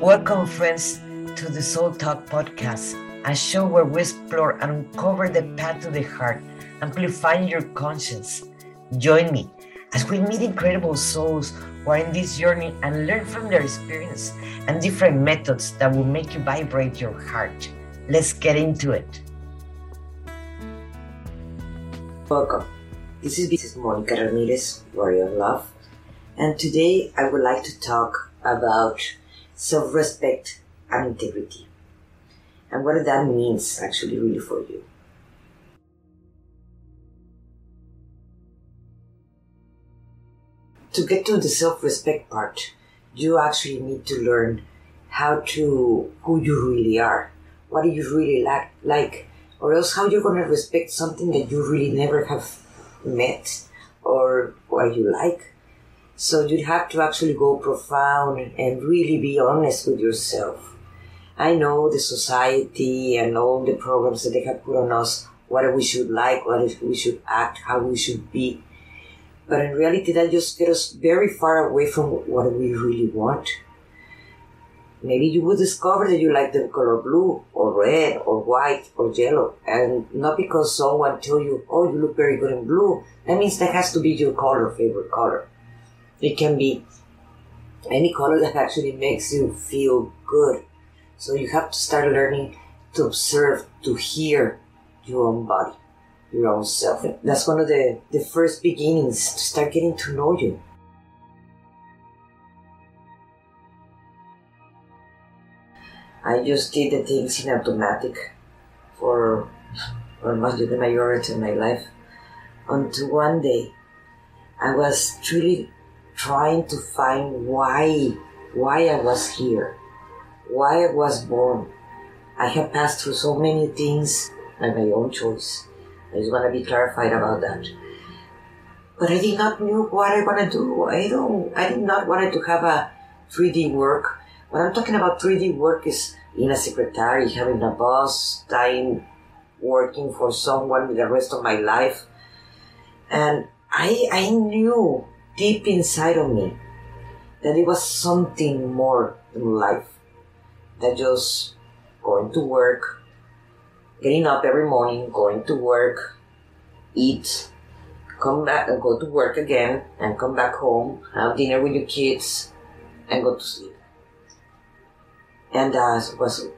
Welcome, friends, to the Soul Talk podcast, a show where we explore and uncover the path to the heart, amplifying your conscience. Join me as we meet incredible souls who are in this journey and learn from their experience and different methods that will make you vibrate your heart. Let's get into it. Welcome. This is Mrs. Monica Ramirez, Warrior of Love, and today I would like to talk about self respect and integrity and what that means actually, really, for you. To get to the self respect part, you actually need to learn how to who you really are, what do you really like, like or else how you're going to respect something that you really never have met or what you like. So you'd have to actually go profound and really be honest with yourself. I know the society and all the programs that they have put on us, what we should like, what we should act, how we should be. But in reality, that just gets us very far away from what we really want maybe you will discover that you like the color blue or red or white or yellow and not because someone told you oh you look very good in blue that means that has to be your color favorite color it can be any color that actually makes you feel good. So you have to start learning to observe to hear your own body your own self. That's one of the the first beginnings to start getting to know you. I just did the things in automatic for almost the majority of my life. Until one day, I was truly trying to find why, why I was here, why I was born. I have passed through so many things by my own choice. I just want to be clarified about that. But I did not know what I want to do. I don't. I did not want to have a 3D work. What I'm talking about 3D work is in a secretary, having a boss, dying, working for someone the rest of my life. And I, I knew deep inside of me that it was something more in life than just going to work, getting up every morning, going to work, eat, come back and go to work again, and come back home, have dinner with your kids, and go to sleep and that was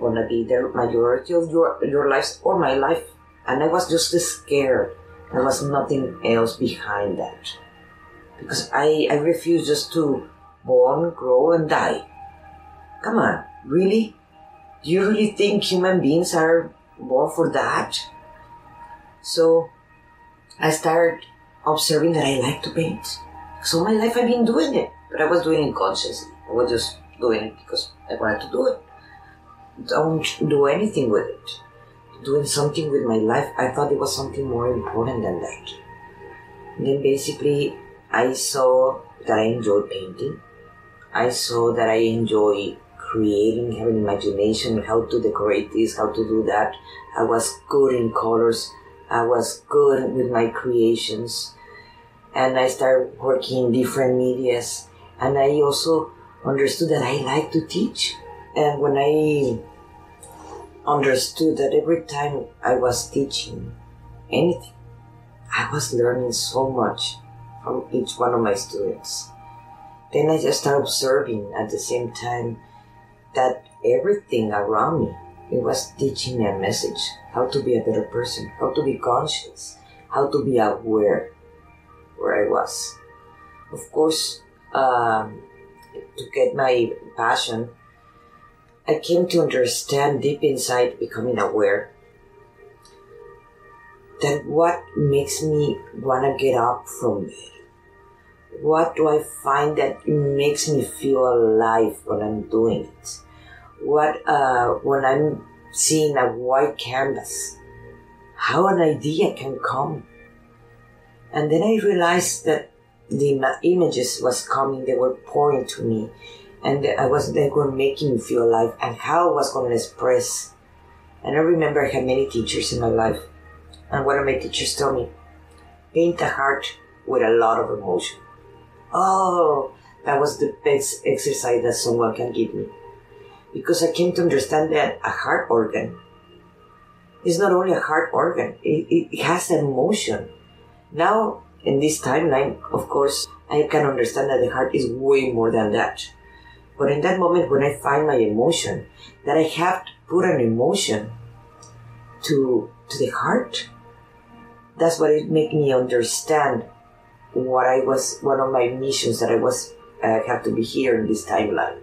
gonna be the majority of your your life or my life. And I was just scared. There was nothing else behind that. Because I, I refused just to born, grow, and die. Come on, really? Do you really think human beings are born for that? So I started observing that I like to paint. So my life I've been doing it, but I was doing it consciously. I was just doing it because I wanted to do it. Don't do anything with it. Doing something with my life, I thought it was something more important than that. And then basically, I saw that I enjoy painting. I saw that I enjoy creating, having imagination, how to decorate this, how to do that. I was good in colors. I was good with my creations. And I started working in different medias. And I also understood that I like to teach. And when I understood that every time I was teaching anything, I was learning so much from each one of my students. Then I just started observing at the same time that everything around me, it was teaching me a message how to be a better person, how to be conscious, how to be aware where I was. Of course, um, to get my passion, I came to understand deep inside, becoming aware, that what makes me want to get up from bed? What do I find that makes me feel alive when I'm doing it? What, uh, when I'm seeing a white canvas, how an idea can come. And then I realized that the images was coming, they were pouring to me, and I was they were making me feel alive, and how I was going to express. And I remember I had many teachers in my life, and one of my teachers told me, paint a heart with a lot of emotion. Oh, that was the best exercise that someone can give me. Because I came to understand that a heart organ is not only a heart organ, it, it, has emotion. Now, in this timeline, of course, I can understand that the heart is way more than that. But in that moment, when I find my emotion, that I have to put an emotion to, to the heart, that's what it made me understand what I was, one of my missions that I was, uh, have to be here in this timeline.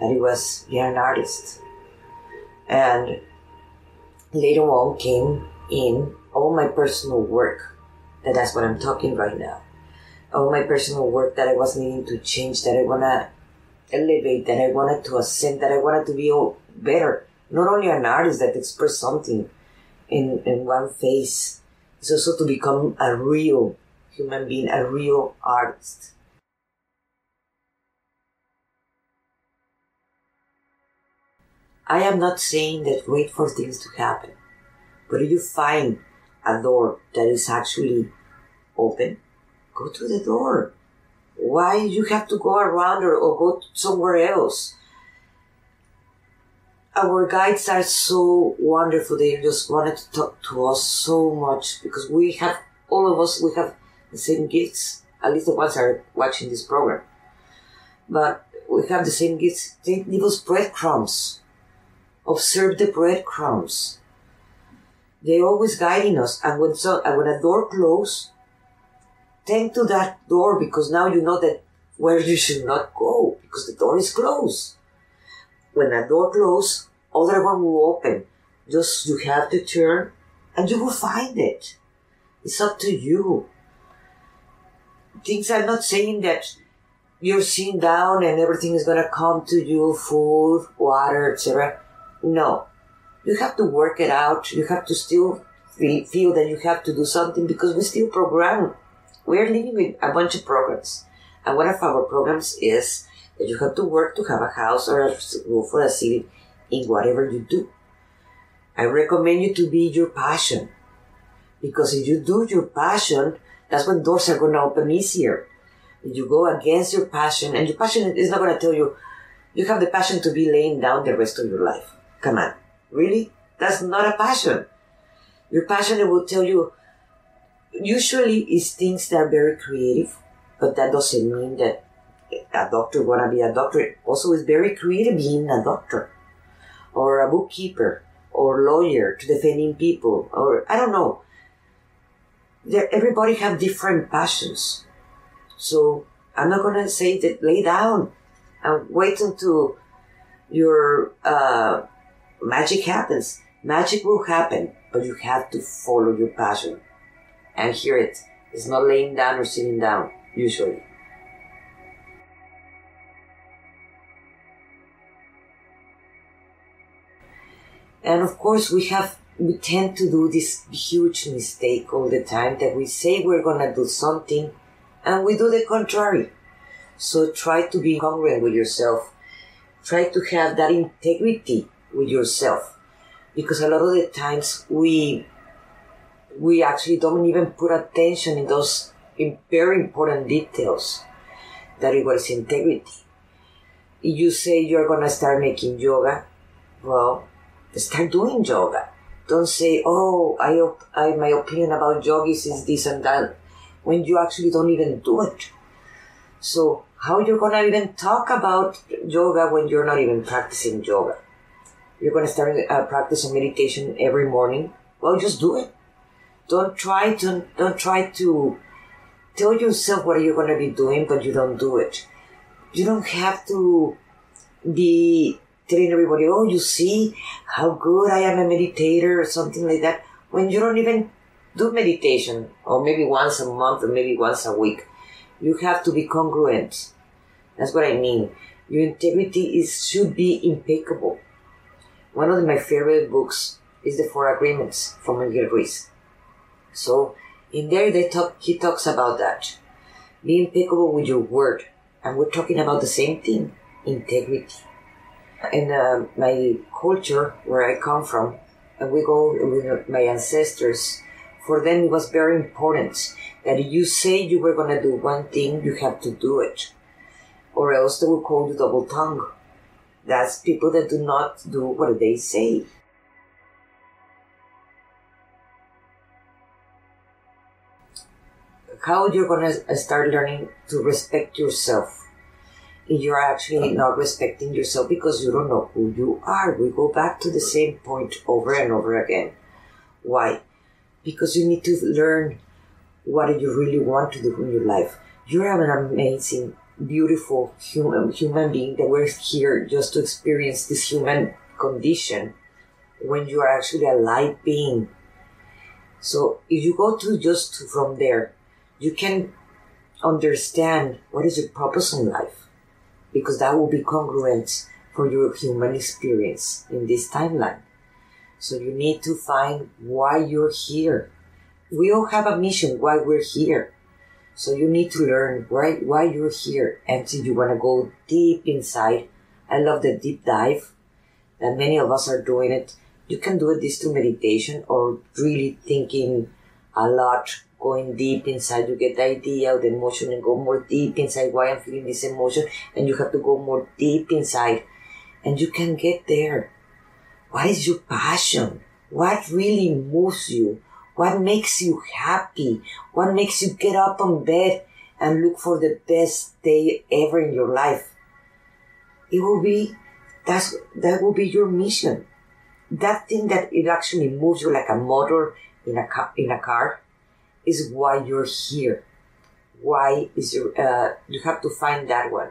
That it was be an artist. And later on came in all my personal work. That that's what I'm talking right now. All my personal work that I was needing to change, that I wanna elevate, that I wanted to ascend, that I wanted to be better. Not only an artist that express something in, in one face, it's also to become a real human being, a real artist. I am not saying that wait for things to happen, but if you find a door that is actually open, go to the door. Why you have to go around or, or go somewhere else? Our guides are so wonderful. They just wanted to talk to us so much because we have all of us. We have the same gifts. At least the ones are watching this program. But we have the same gifts. They give us breadcrumbs. Observe the breadcrumbs. They're always guiding us. And when so, and when a door closes, tend to that door because now you know that where you should not go because the door is closed. When a door closes, other one will open. Just you have to turn and you will find it. It's up to you. Things I'm not saying that you're sitting down and everything is gonna come to you, food, water, etc. No. You have to work it out. You have to still feel that you have to do something because we still program. We're living with a bunch of programs. And one of our programs is that you have to work to have a house or a roof or a ceiling in whatever you do. I recommend you to be your passion. Because if you do your passion, that's when doors are going to open easier. You go against your passion, and your passion is not going to tell you, you have the passion to be laying down the rest of your life. Come on. Really? That's not a passion. Your passion will tell you, usually is things that are very creative, but that doesn't mean that a doctor wanna be a doctor. Also, is very creative being a doctor, or a bookkeeper, or lawyer to defending people, or I don't know everybody have different passions. So I'm not gonna say that lay down and wait until your uh, magic happens. Magic will happen, but you have to follow your passion and hear it. It's not laying down or sitting down, usually. And of course, we have we tend to do this huge mistake all the time that we say we're gonna do something and we do the contrary. So try to be congruent with yourself. Try to have that integrity with yourself. Because a lot of the times we we actually don't even put attention in those very important details that it was integrity. You say you're gonna start making yoga, well, start doing yoga don't say, oh, I, I, my opinion about yogis is this and that, when you actually don't even do it. So how you're gonna even talk about yoga when you're not even practicing yoga? You're gonna start uh, practice of meditation every morning. Well, just do it. Don't try to don't try to tell yourself what you're gonna be doing, but you don't do it. You don't have to be telling everybody, oh, you see how good I am a meditator or something like that, when you don't even do meditation, or maybe once a month or maybe once a week. You have to be congruent. That's what I mean. Your integrity is should be impeccable. One of my favorite books is The Four Agreements from Miguel Ruiz. So in there they talk he talks about that. Be impeccable with your word. And we're talking about the same thing. Integrity in uh, my culture where I come from, and we go with my ancestors, for them it was very important that you say you were going to do one thing, you have to do it. or else they will call you double tongue. That's people that do not do what they say. How you're gonna start learning to respect yourself you're actually uh-huh. not respecting yourself because you don't know who you are. We go back to the same point over and over again. Why? Because you need to learn what you really want to do in your life. You're an amazing, beautiful human human being that we're here just to experience this human condition when you are actually a light being. So if you go to just from there, you can understand what is your purpose in life because that will be congruent for your human experience in this timeline. So you need to find why you're here. We all have a mission why we're here. So you need to learn why, why you're here and so you want to go deep inside. I love the deep dive that many of us are doing it. You can do it this through meditation or really thinking a lot, going deep inside. You get the idea of the emotion and go more deep inside why I'm feeling this emotion. And you have to go more deep inside and you can get there. What is your passion? What really moves you? What makes you happy? What makes you get up on bed and look for the best day ever in your life? It will be, that's, that will be your mission. That thing that it actually moves you like a motor in a in a car is why you're here. Why is your, uh, you have to find that one.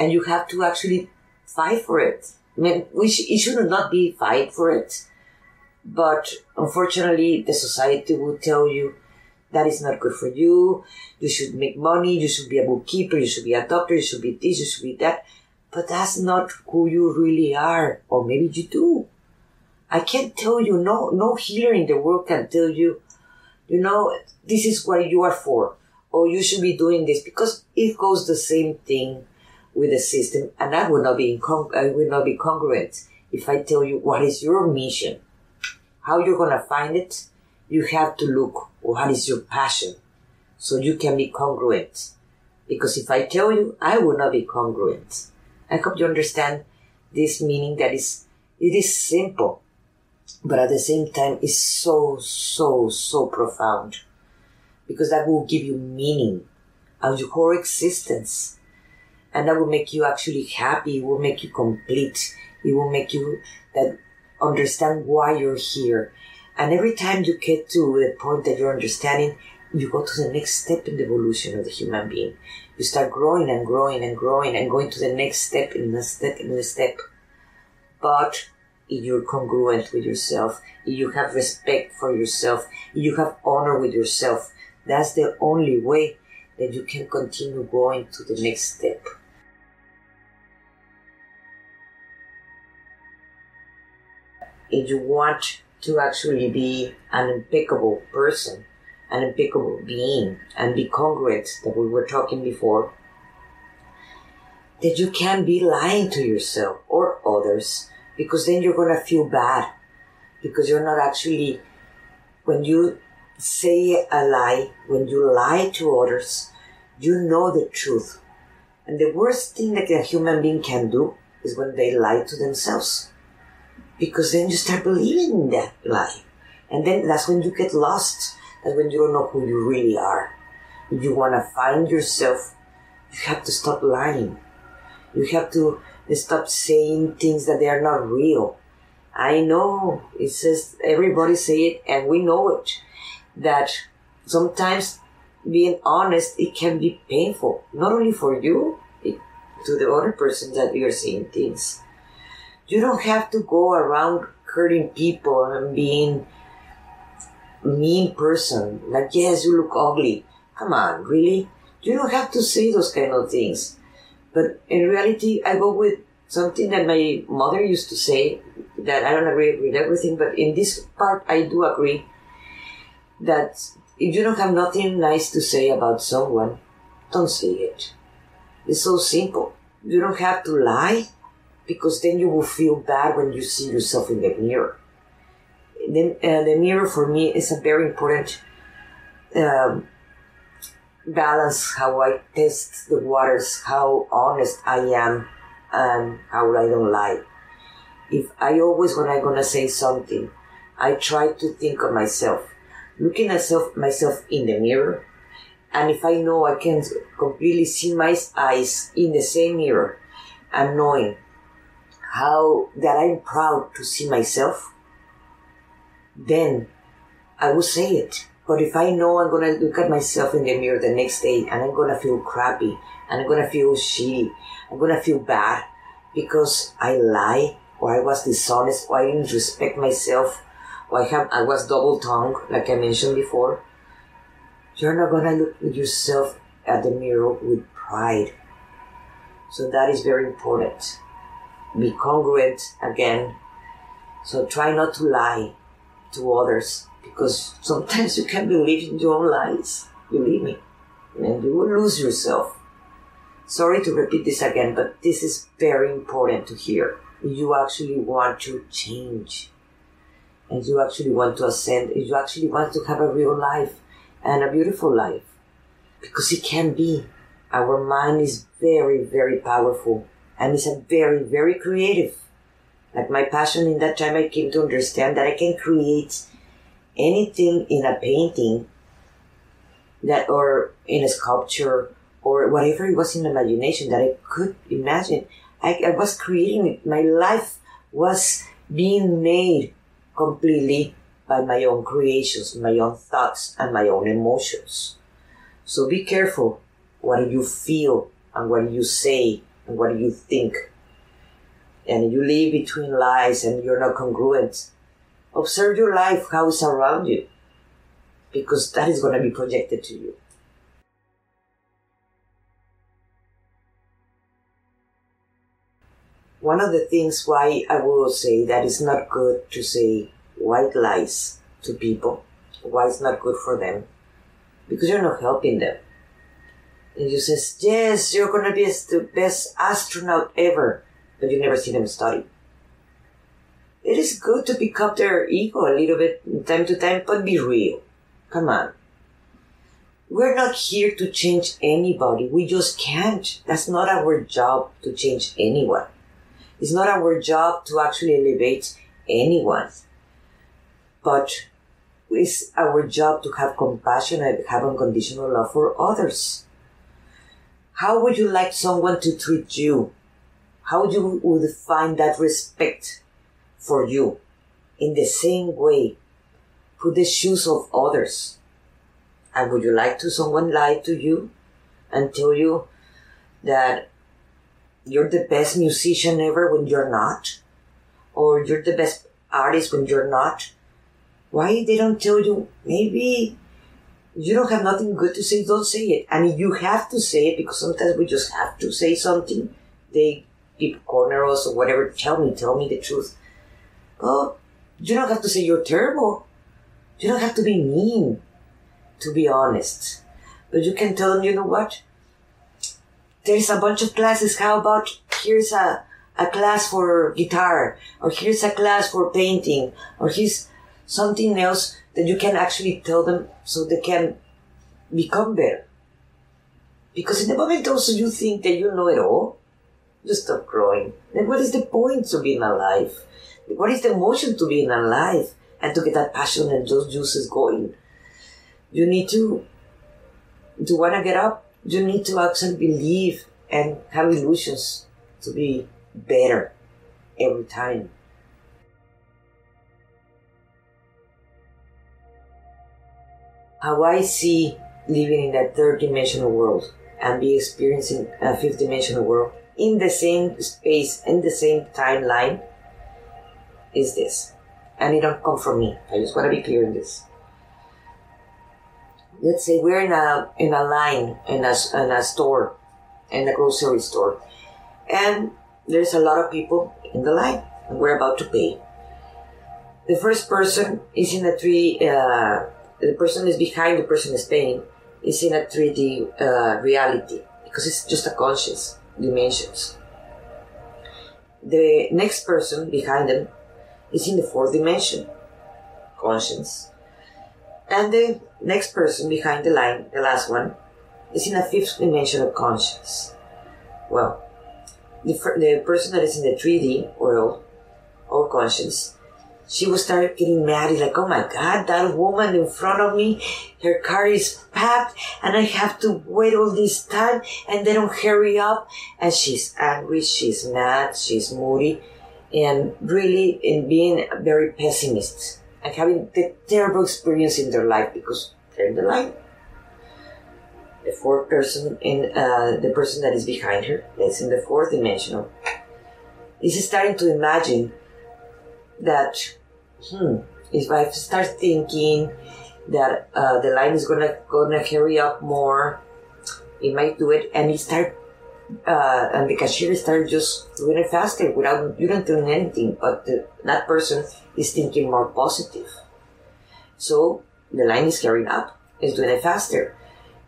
And you have to actually fight for it. I mean, we sh- it should not be fight for it but unfortunately, the society will tell you that is not good for you. You should make money. You should be a bookkeeper. You should be a doctor. You should be this. You should be that. But that's not who you really are. Or maybe you do. I can't tell you. No, no healer in the world can tell you, you know, this is what you are for. Or you should be doing this because it goes the same thing with the system. And I will not be incong- I will not be congruent if I tell you what is your mission how you're to find it, you have to look what is your passion so you can be congruent. Because if I tell you, I will not be congruent. I hope you understand this meaning that is, it is simple, but at the same time it's so, so, so profound. Because that will give you meaning of your whole existence. And that will make you actually happy. It will make you complete. It will make you that understand why you're here. And every time you get to the point that you're understanding, you go to the next step in the evolution of the human being. You start growing and growing and growing and going to the next step in the step in the step. But if you're congruent with yourself, if you have respect for yourself, if you have honor with yourself, that's the only way that you can continue going to the next step. if you want to actually be an impeccable person, an impeccable being, and be congruent that we were talking before, that you can't be lying to yourself or others because then you're gonna feel bad because you're not actually when you say a lie, when you lie to others, you know the truth. And the worst thing that a human being can do is when they lie to themselves because then you start believing that lie. And then that's when you get lost. That's when you don't know who you really are. If you want to find yourself, you have to stop lying. You have to stop saying things that they are not real. I know it says everybody say it and we know it that sometimes being honest it can be painful not only for you it, to the other person that you're saying things you don't have to go around hurting people and being mean person. Like, yes, you look ugly. Come on, really? You don't have to say those kind of things. But in reality, I go with something that my mother used to say that I don't agree with everything, but in this part, I do agree that if you don't have nothing nice to say about someone, don't say it. It's so simple. You don't have to lie because then you will feel bad when you see yourself in the mirror. Then uh, the mirror for me is a very important um, balance how I test the waters, how honest I am, and how I don't lie. If I always, when I'm gonna say something, I try to think of myself, looking at self, myself in the mirror, and if I know I can completely see my eyes in the same mirror, and knowing how that I'm proud to see myself, then I will say it. But if I know I'm gonna look at myself in the mirror the next day and I'm gonna feel crappy and I'm gonna feel shitty, I'm gonna feel bad because I lie or I was dishonest or I didn't respect myself or I have I was double tongued like I mentioned before, you're not gonna look at yourself at the mirror with pride. So that is very important. Be congruent again. So try not to lie to others because sometimes you can't believe in your own lies. Believe me. And you will lose yourself. Sorry to repeat this again, but this is very important to hear. You actually want to change. And you actually want to ascend. And you actually want to have a real life and a beautiful life. Because it can be. Our mind is very, very powerful. And it's a very, very creative. Like my passion in that time, I came to understand that I can create anything in a painting that or in a sculpture or whatever it was in imagination that I could imagine. I, I was creating it. My life was being made completely by my own creations, my own thoughts, and my own emotions. So be careful what you feel and what you say and what you think. And you live between lies and you're not congruent Observe your life, how it's around you, because that is going to be projected to you. One of the things why I will say that it's not good to say white lies to people, why it's not good for them, because you're not helping them. And you says, yes, you're going to be the best astronaut ever, but you never see them study it is good to pick up their ego a little bit time to time, but be real. Come on. We're not here to change anybody. We just can't. That's not our job to change anyone. It's not our job to actually elevate anyone. But it's our job to have compassion and have unconditional love for others. How would you like someone to treat you? How would you would find that respect for you. In the same way, put the shoes of others. And would you like to someone lie to you and tell you that you're the best musician ever when you're not? Or you're the best artist when you're not? Why they don't tell you maybe you don't have nothing good to say, don't say it. And you have to say it because sometimes we just have to say something. They keep corner us or whatever. Tell me, tell me the truth. Oh, you don't have to say you're terrible. You don't have to be mean, to be honest. But you can tell them, you know what? There's a bunch of classes. How about here's a, a class for guitar, or here's a class for painting, or here's something else that you can actually tell them so they can become better. Because in the moment also you think that you know it all, you stop growing. Then what is the point of being alive? What is the emotion to being alive and to get that passion and those juices going? You need to, to want to get up, you need to actually believe and have illusions to be better every time. How I see living in that third dimensional world and be experiencing a fifth dimensional world in the same space, in the same timeline, is this. And it don't come from me. I just want to be clear in this. Let's say we're in a in a line in a, in a store, in a grocery store, and there's a lot of people in the line, and we're about to pay. The first person is in a three. Uh, the person is behind the person is paying is in a 3D uh, reality because it's just a conscious dimensions. The next person behind them is in the fourth dimension, conscience. And the next person behind the line, the last one, is in a fifth dimension of conscience. Well, the, the person that is in the 3D world or conscience, she will start getting mad. He's like, oh my God, that woman in front of me, her car is packed and I have to wait all this time and they don't hurry up. And she's angry, she's mad, she's moody and really in being very pessimist and having the terrible experience in their life because they're in the light. The fourth person in uh, the person that is behind her, that's in the fourth dimensional, is starting to imagine that, hmm, if I start thinking that uh, the line is gonna gonna carry up more, it might do it, and it start uh, and the cashier started just doing it faster without you don't doing anything, but the, that person is thinking more positive. So the line is carrying up, is doing it faster,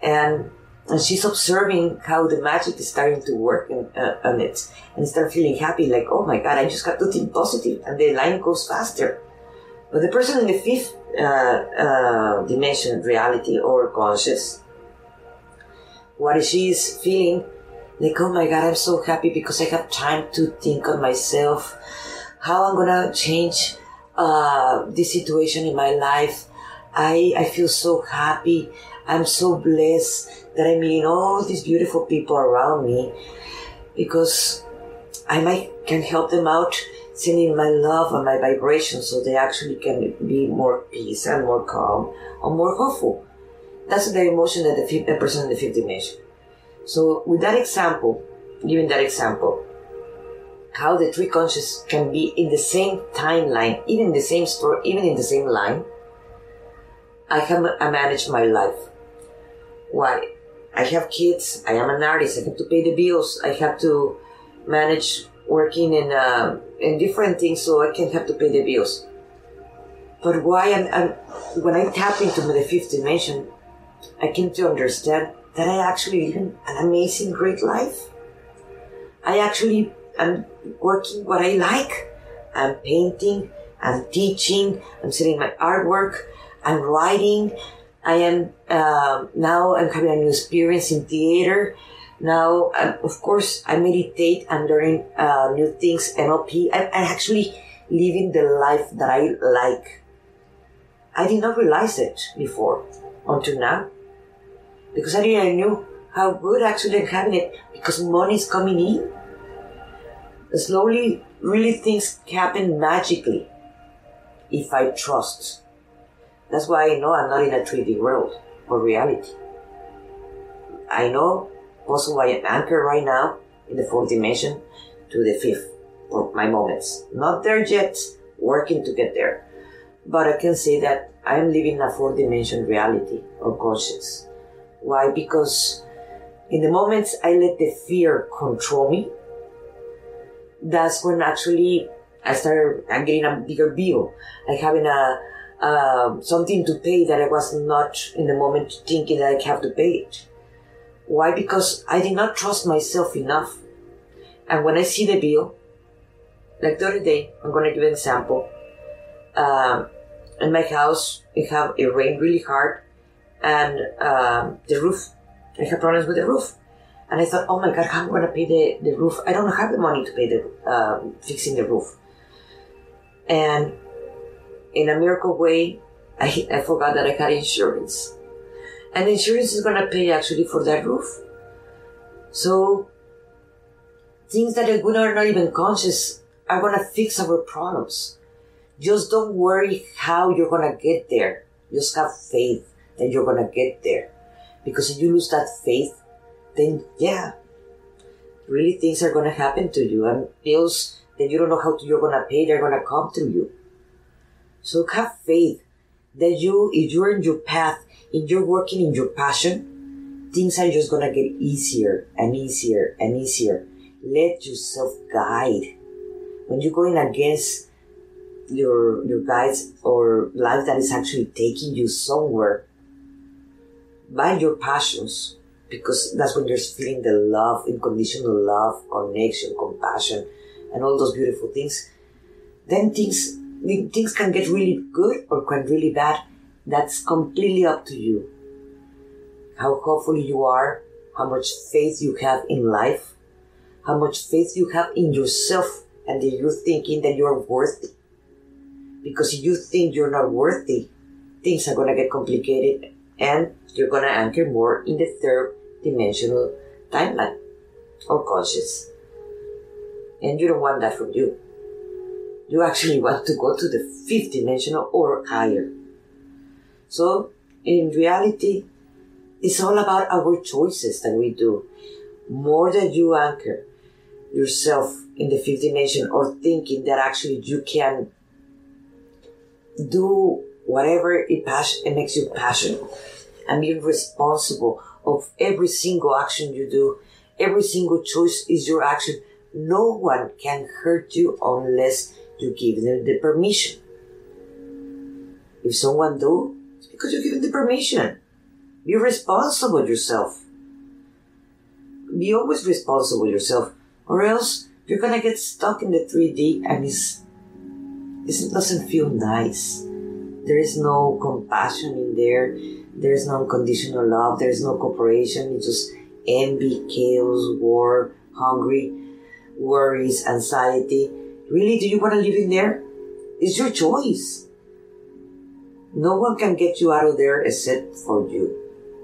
and and she's observing how the magic is starting to work in, uh, on it, and start feeling happy, like oh my god, I just got to think positive, and the line goes faster. But the person in the fifth uh, uh, dimension, reality or conscious, what she is feeling like, oh my God, I'm so happy because I have time to think on myself, how I'm gonna change uh, this situation in my life. I, I feel so happy. I'm so blessed that I'm meeting all these beautiful people around me because I might can help them out sending my love and my vibration so they actually can be more peace and more calm or more hopeful. That's the emotion that the person in the fifth dimension. So with that example, given that example, how the three conscious can be in the same timeline, even in the same store, even in the same line, I have I manage my life. Why? I have kids. I am an artist. I have to pay the bills. I have to manage working in uh, in different things, so I can have to pay the bills. But why? I'm, when I tap into the fifth dimension, I came to understand that I actually live an amazing, great life. I actually am working what I like. I'm painting, I'm teaching, I'm selling my artwork, I'm writing. I am uh, now I'm having a new experience in theater. Now, um, of course, I meditate. I'm learning uh, new things, NLP. I'm, I'm actually living the life that I like. I did not realize it before until now because I didn't how good actually having it because money is coming in. Slowly, really things happen magically if I trust. That's why I know I'm not in a 3D world or reality. I know also I am anchored right now in the fourth dimension to the fifth for my moments. Not there yet, working to get there. But I can say that I am living a fourth dimension reality of conscious why? Because in the moments I let the fear control me, that's when actually I started I'm getting a bigger bill, like having a uh, something to pay that I was not in the moment thinking that I have to pay it. Why? Because I did not trust myself enough. And when I see the bill, like the other day, I'm to give an example. Uh, in my house, it have it rained really hard, and um, the roof. I had problems with the roof. And I thought, oh my God, how am I going to pay the, the roof? I don't have the money to pay the um, fixing the roof. And in a miracle way, I, I forgot that I had insurance. And insurance is going to pay actually for that roof. So things that we are not even conscious are going to fix our problems. Just don't worry how you're going to get there. Just have faith that you're gonna get there. Because if you lose that faith, then yeah, really things are gonna happen to you and bills that you don't know how to, you're gonna pay, they're gonna come to you. So have faith that you, if you're in your path, if you're working in your passion, things are just gonna get easier and easier and easier. Let yourself guide. When you're going against your your guides or life that is actually taking you somewhere, by your passions because that's when you're feeling the love, unconditional love, connection, compassion, and all those beautiful things. Then things things can get really good or can really bad. That's completely up to you. how hopeful you are, how much faith you have in life, how much faith you have in yourself, and that you're thinking that you're worthy. Because if you think you're not worthy, things are gonna get complicated and you're gonna anchor more in the third dimensional timeline or conscious. And you don't want that from you. You actually want to go to the fifth dimensional or higher. So, in reality, it's all about our choices that we do. More than you anchor yourself in the fifth dimension or thinking that actually you can do whatever it, passion, it makes you passionate and be responsible of every single action you do. Every single choice is your action. No one can hurt you unless you give them the permission. If someone do, it's because you give them the permission. Be responsible yourself. Be always responsible yourself, or else you're gonna get stuck in the 3D and it's, it doesn't feel nice. There is no compassion in there. There is no unconditional love. There is no cooperation. It's just envy, chaos, war, hungry, worries, anxiety. Really, do you want to live in there? It's your choice. No one can get you out of there except for you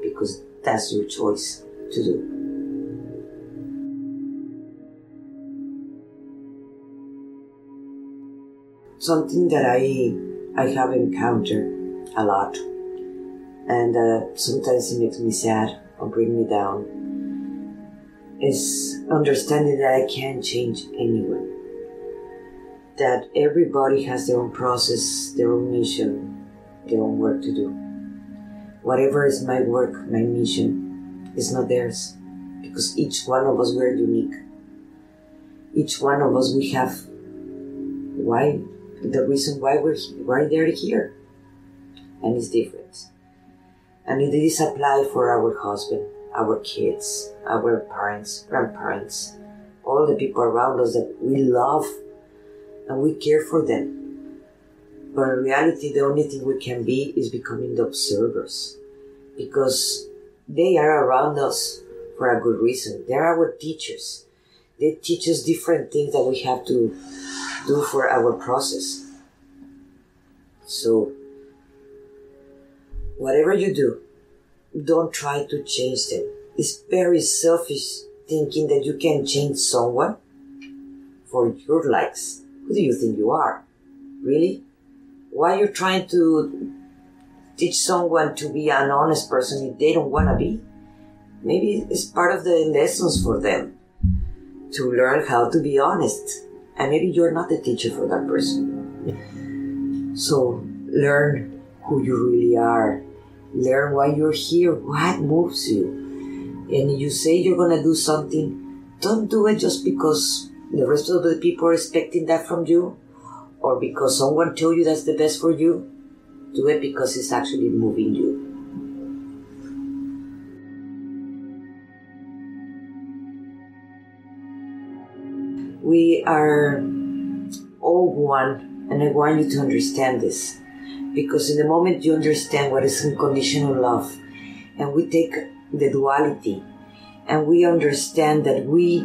because that's your choice to do. Something that I I have encountered a lot, and uh, sometimes it makes me sad or bring me down. Is understanding that I can't change anyone. That everybody has their own process, their own mission, their own work to do. Whatever is my work, my mission, is not theirs. Because each one of us, we're unique. Each one of us, we have why the reason why we're why they're here, and it's different. And it is apply for our husband, our kids, our parents, grandparents, all the people around us that we love and we care for them. But in reality, the only thing we can be is becoming the observers because they are around us for a good reason. They're our teachers. They teach us different things that we have to do for our process. So, whatever you do, don't try to change them. It's very selfish thinking that you can change someone for your likes. Who do you think you are? Really? Why are you trying to teach someone to be an honest person if they don't want to be? Maybe it's part of the lessons for them to learn how to be honest. And maybe you're not the teacher for that person. So learn who you really are. Learn why you're here, what moves you. And you say you're gonna do something, don't do it just because the rest of the people are expecting that from you or because someone told you that's the best for you. Do it because it's actually moving you. We are all one, and I want you to understand this. Because in the moment you understand what is unconditional love, and we take the duality, and we understand that we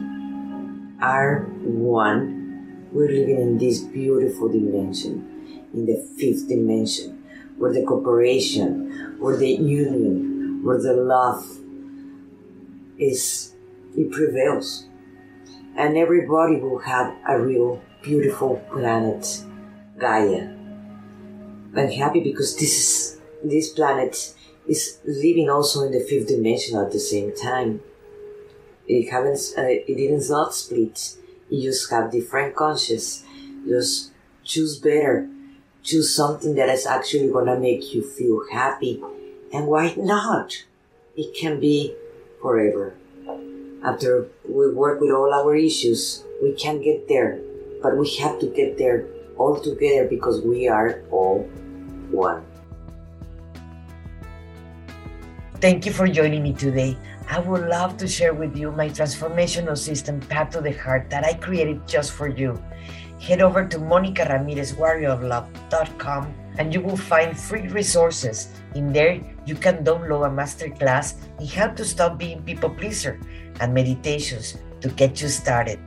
are one, we're living in this beautiful dimension, in the fifth dimension, where the cooperation, where the union, where the love is, it prevails. And everybody will have a real beautiful planet, Gaia. I'm happy because this is, this planet is living also in the fifth dimension at the same time. It haven't, uh, it didn't not split. You just have different conscious. Just choose better. Choose something that is actually gonna make you feel happy. And why not? It can be forever. After we work with all our issues, we can get there. But we have to get there all together because we are all one. Thank you for joining me today. I would love to share with you my transformational system, Path to the Heart, that I created just for you. Head over to MonicaRamirezWarriorOfLove.com and you will find free resources. In there, you can download a masterclass in how to stop being people pleaser and meditations to get you started.